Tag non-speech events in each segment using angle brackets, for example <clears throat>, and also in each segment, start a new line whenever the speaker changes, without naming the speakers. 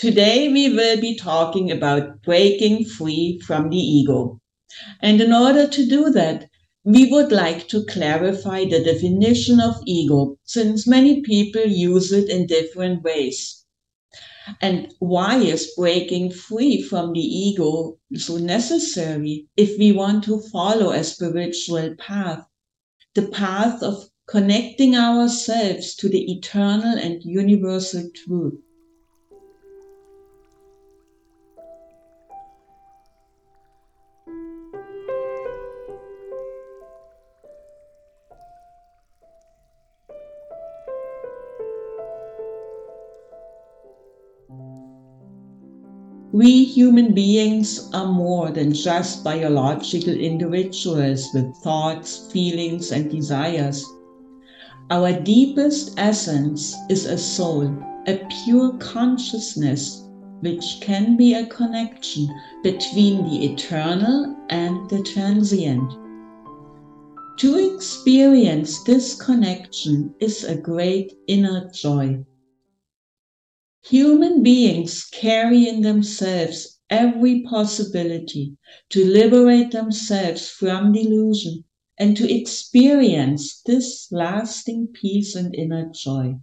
Today we will be talking about breaking free from the ego. And in order to do that, we would like to clarify the definition of ego since many people use it in different ways. And why is breaking free from the ego so necessary if we want to follow a spiritual path? The path of connecting ourselves to the eternal and universal truth. We human beings are more than just biological individuals with thoughts, feelings, and desires. Our deepest essence is a soul, a pure consciousness, which can be a connection between the eternal and the transient. To experience this connection is a great inner joy. Human beings carry in themselves every possibility to liberate themselves from delusion and to experience this lasting peace and inner joy.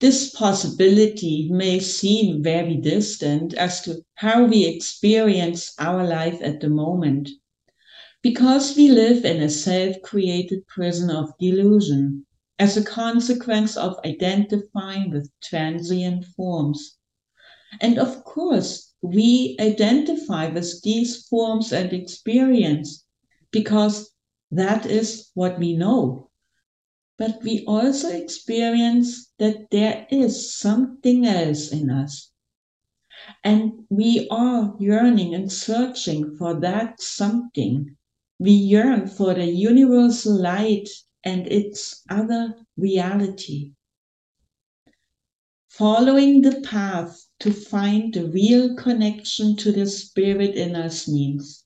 This possibility may seem very distant as to how we experience our life at the moment, because we live in a self created prison of delusion as a consequence of identifying with transient forms. And of course, we identify with these forms and experience because that is what we know. But we also experience that there is something else in us. And we are yearning and searching for that something. We yearn for the universal light and its other reality. Following the path to find the real connection to the spirit in us means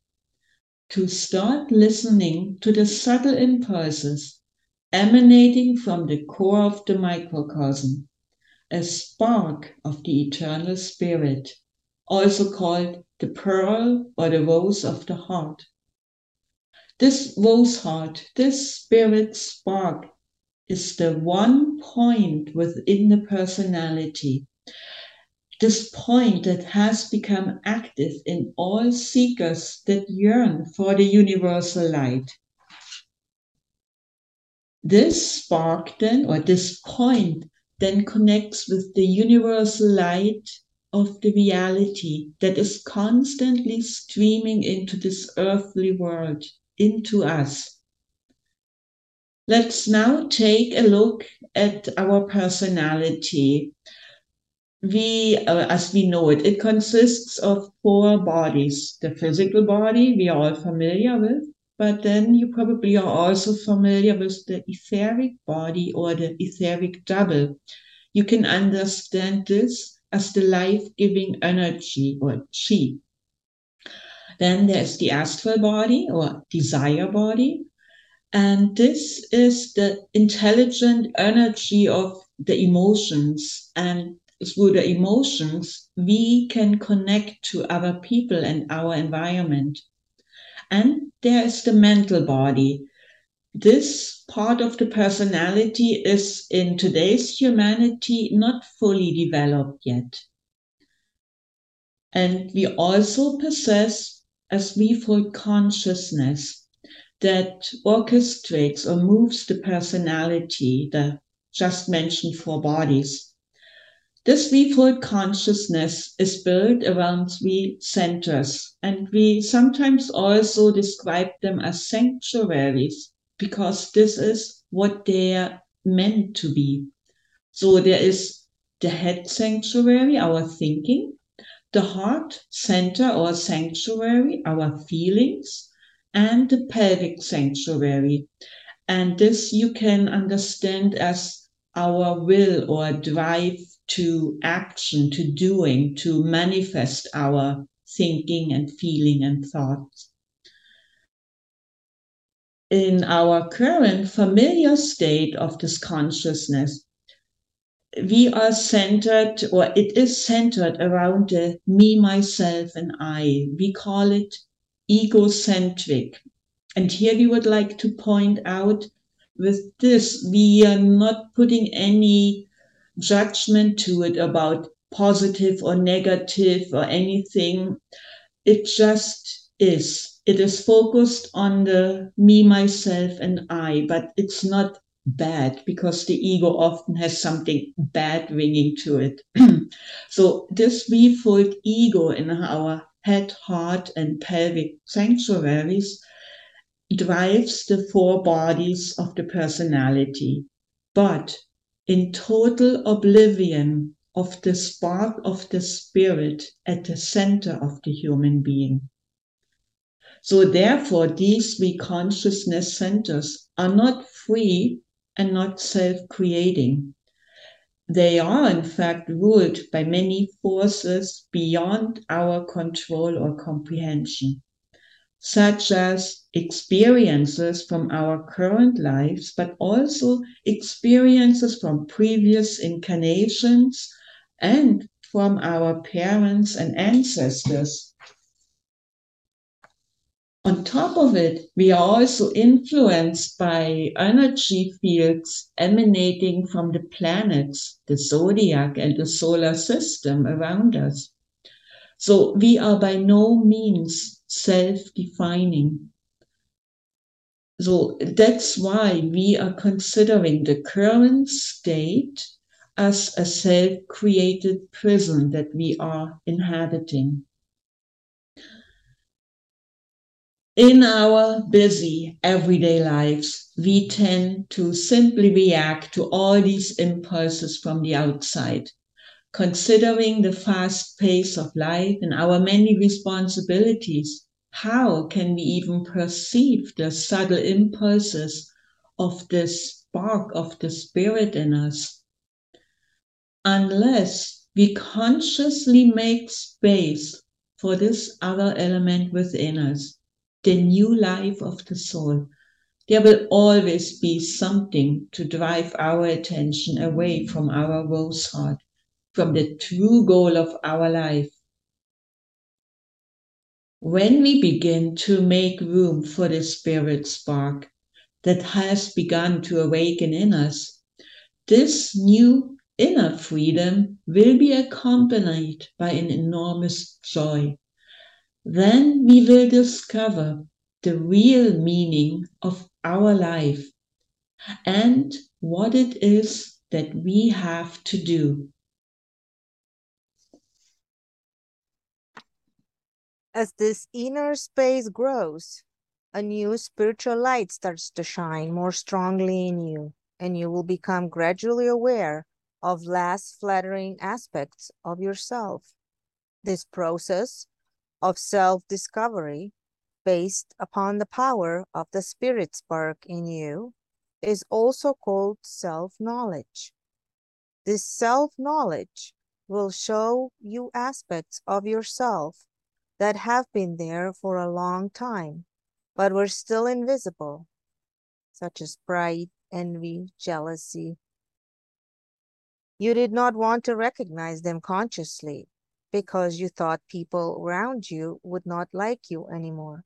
to start listening to the subtle impulses emanating from the core of the microcosm, a spark of the eternal spirit, also called the pearl or the rose of the heart. This rose heart, this spirit spark, is the one point within the personality. This point that has become active in all seekers that yearn for the universal light. This spark then, or this point, then connects with the universal light of the reality that is constantly streaming into this earthly world into us. Let's now take a look at our personality. We, uh, as we know it, it consists of four bodies. The physical body we are all familiar with, but then you probably are also familiar with the etheric body or the etheric double. You can understand this as the life giving energy or chi. Then there's the astral body or desire body. And this is the intelligent energy of the emotions. And through the emotions, we can connect to other people and our environment. And there is the mental body. This part of the personality is in today's humanity not fully developed yet. And we also possess a threefold consciousness that orchestrates or moves the personality, the just mentioned four bodies. This threefold consciousness is built around three centers, and we sometimes also describe them as sanctuaries because this is what they are meant to be. So there is the head sanctuary, our thinking, the heart center or sanctuary, our feelings, and the pelvic sanctuary. And this you can understand as our will or drive to action, to doing, to manifest our thinking and feeling and thoughts. In our current familiar state of this consciousness, we are centered, or it is centered around the me, myself, and I. We call it egocentric. And here we would like to point out with this, we are not putting any judgment to it about positive or negative or anything. It just is. It is focused on the me, myself, and I, but it's not bad because the ego often has something bad ringing to it. <clears throat> so, this threefold ego in our head, heart, and pelvic sanctuaries drives the four bodies of the personality, but in total oblivion of the spark of the spirit at the center of the human being. So, therefore, these three consciousness centers are not free and not self creating. They are, in fact, ruled by many forces beyond our control or comprehension such as experiences from our current lives, but also experiences from previous incarnations and from our parents and ancestors. On top of it, we are also influenced by energy fields emanating from the planets, the zodiac, and the solar system around us. So we are by no means self defining. So that's why we are considering the current state as a self created prison that we are inhabiting. In our busy everyday lives, we tend to simply react to all these impulses from the outside considering the fast pace of life and our many responsibilities, how can we even perceive the subtle impulses of the spark of the spirit in us? Unless we consciously make space for this other element within us, the new life of the soul, there will always be something to drive our attention away from our rose heart from the true goal of our life. When we begin to make room for the spirit spark that has begun to awaken in us, this new inner freedom will be accompanied by an enormous joy. Then we will discover the real meaning of our life and what it is that we have to do
As this inner space grows, a new spiritual light starts to shine more strongly in you, and you will become gradually aware of less flattering aspects of yourself. This process of self discovery, based upon the power of the spirit spark in you, is also called self knowledge. This self knowledge will show you aspects of yourself that have been there for a long time, but were still invisible, such as pride, envy, jealousy. You did not want to recognize them consciously because you thought people around you would not like you anymore.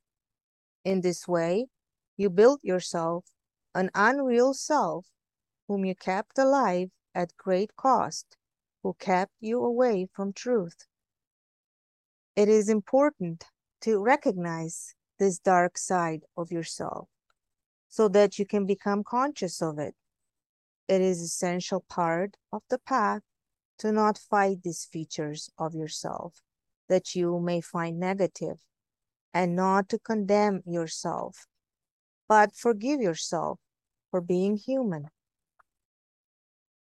In this way, you built yourself an unreal self whom you kept alive at great cost, who kept you away from truth. It is important to recognize this dark side of yourself so that you can become conscious of it. It is essential part of the path to not fight these features of yourself that you may find negative and not to condemn yourself, but forgive yourself for being human.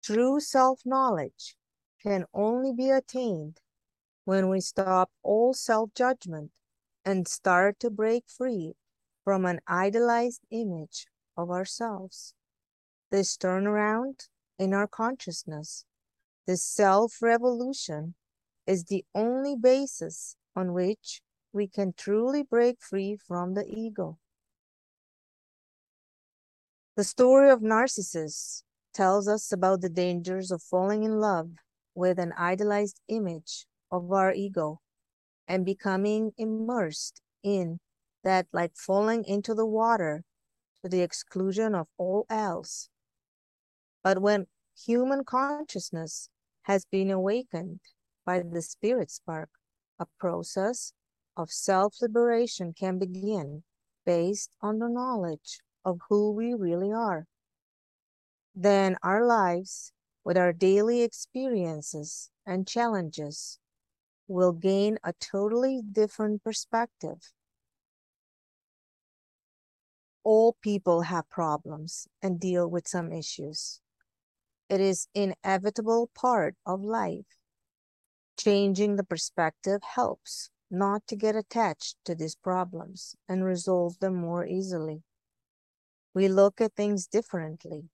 True self knowledge can only be attained when we stop all self judgment and start to break free from an idealized image of ourselves. This turnaround in our consciousness, this self revolution, is the only basis on which we can truly break free from the ego. The story of Narcissus tells us about the dangers of falling in love with an idolized image of our ego and becoming immersed in that like falling into the water to the exclusion of all else. But when human consciousness has been awakened by the spirit spark, a process of self liberation can begin based on the knowledge of who we really are. Then our lives, with our daily experiences and challenges, will gain a totally different perspective. All people have problems and deal with some issues. It is inevitable part of life. Changing the perspective helps not to get attached to these problems and resolve them more easily. We look at things differently,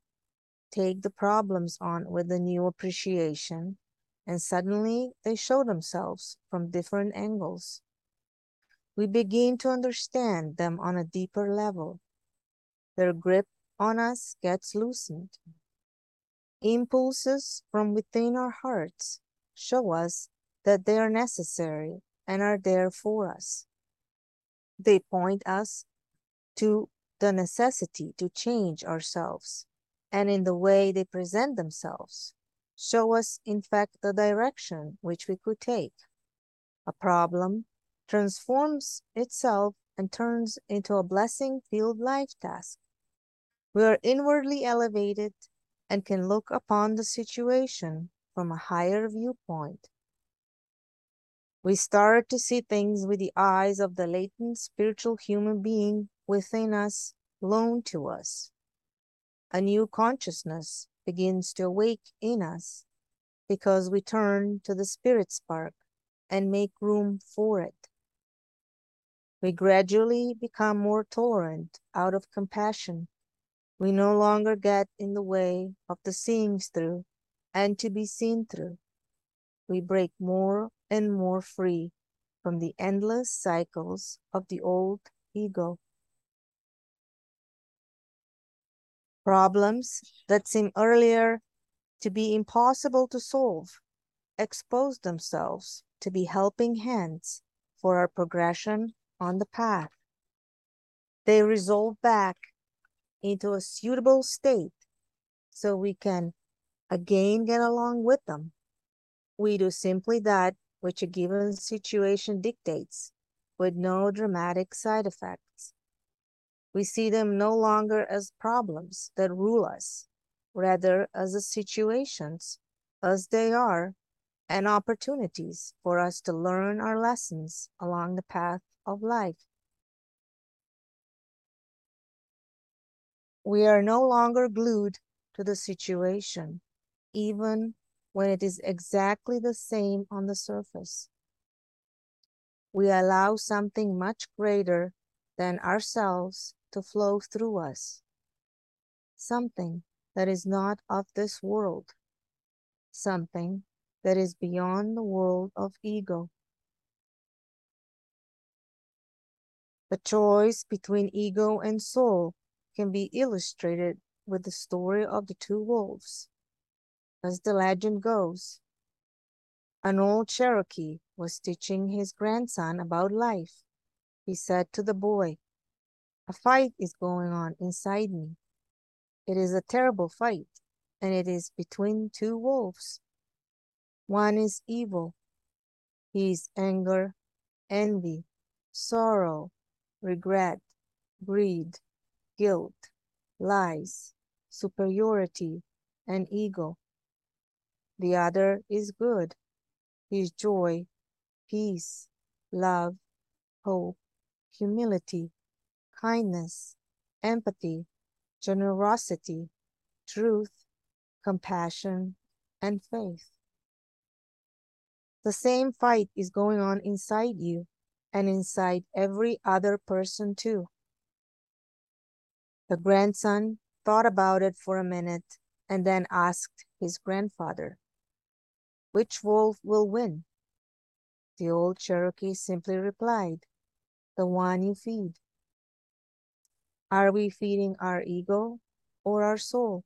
take the problems on with a new appreciation, and suddenly they show themselves from different angles. We begin to understand them on a deeper level. Their grip on us gets loosened. Impulses from within our hearts show us that they are necessary and are there for us. They point us to the necessity to change ourselves, and in the way they present themselves, show us, in fact, the direction which we could take. A problem transforms itself and turns into a blessing filled life task. We are inwardly elevated and can look upon the situation from a higher viewpoint we start to see things with the eyes of the latent spiritual human being within us, loaned to us. A new consciousness begins to awake in us because we turn to the spirit spark and make room for it. We gradually become more tolerant out of compassion. We no longer get in the way of the seeing through and to be seen through. We break more and more free from the endless cycles of the old ego. Problems that seem earlier to be impossible to solve expose themselves to be helping hands for our progression on the path. They resolve back into a suitable state so we can again get along with them. We do simply that which a given situation dictates, with no dramatic side effects. We see them no longer as problems that rule us, rather as the situations as they are and opportunities for us to learn our lessons along the path of life. We are no longer glued to the situation, even when it is exactly the same on the surface. We allow something much greater than ourselves to flow through us, something that is not of this world, something that is beyond the world of ego. The choice between ego and soul can be illustrated with the story of the two wolves. As the legend goes, an old Cherokee was teaching his grandson about life. He said to the boy, A fight is going on inside me. It is a terrible fight, and it is between two wolves. One is evil. He is anger, envy, sorrow, regret, greed, guilt, lies, superiority, and ego. The other is good. His joy, peace, love, hope, humility, kindness, empathy, generosity, truth, compassion, and faith. The same fight is going on inside you and inside every other person too. The grandson thought about it for a minute and then asked his grandfather, Which wolf will win? The old Cherokee simply replied, The one you feed. Are we feeding our ego or our soul?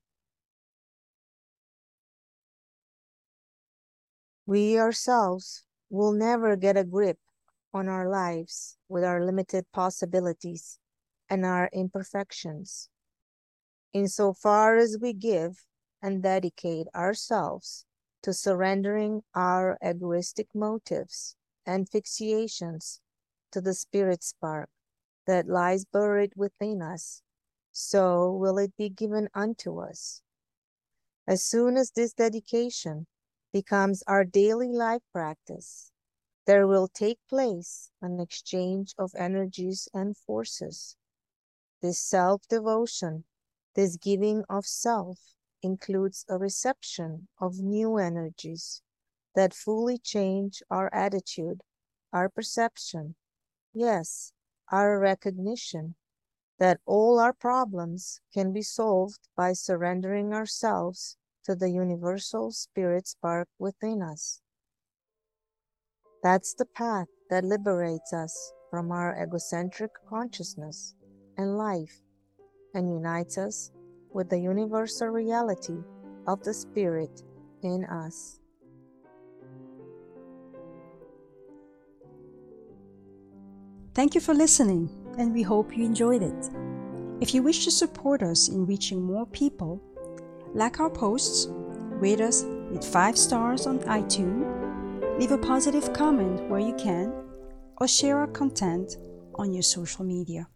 We ourselves will never get a grip on our lives with our limited possibilities and our imperfections. Insofar as we give and dedicate ourselves to surrendering our egoistic motives and fixations to the spirit spark that lies buried within us, so will it be given unto us. As soon as this dedication becomes our daily life practice, there will take place an exchange of energies and forces. This self devotion, this giving of self, includes a reception of new energies that fully change our attitude, our perception, yes, our recognition that all our problems can be solved by surrendering ourselves to the universal spirit spark within us. That's the path that liberates us from our egocentric consciousness and life and unites us with the universal reality of the Spirit in us.
Thank you for listening, and we hope you enjoyed it. If you wish to support us in reaching more people, like our posts, rate us with 5 stars on iTunes, leave a positive comment where you can, or share our content on your social media.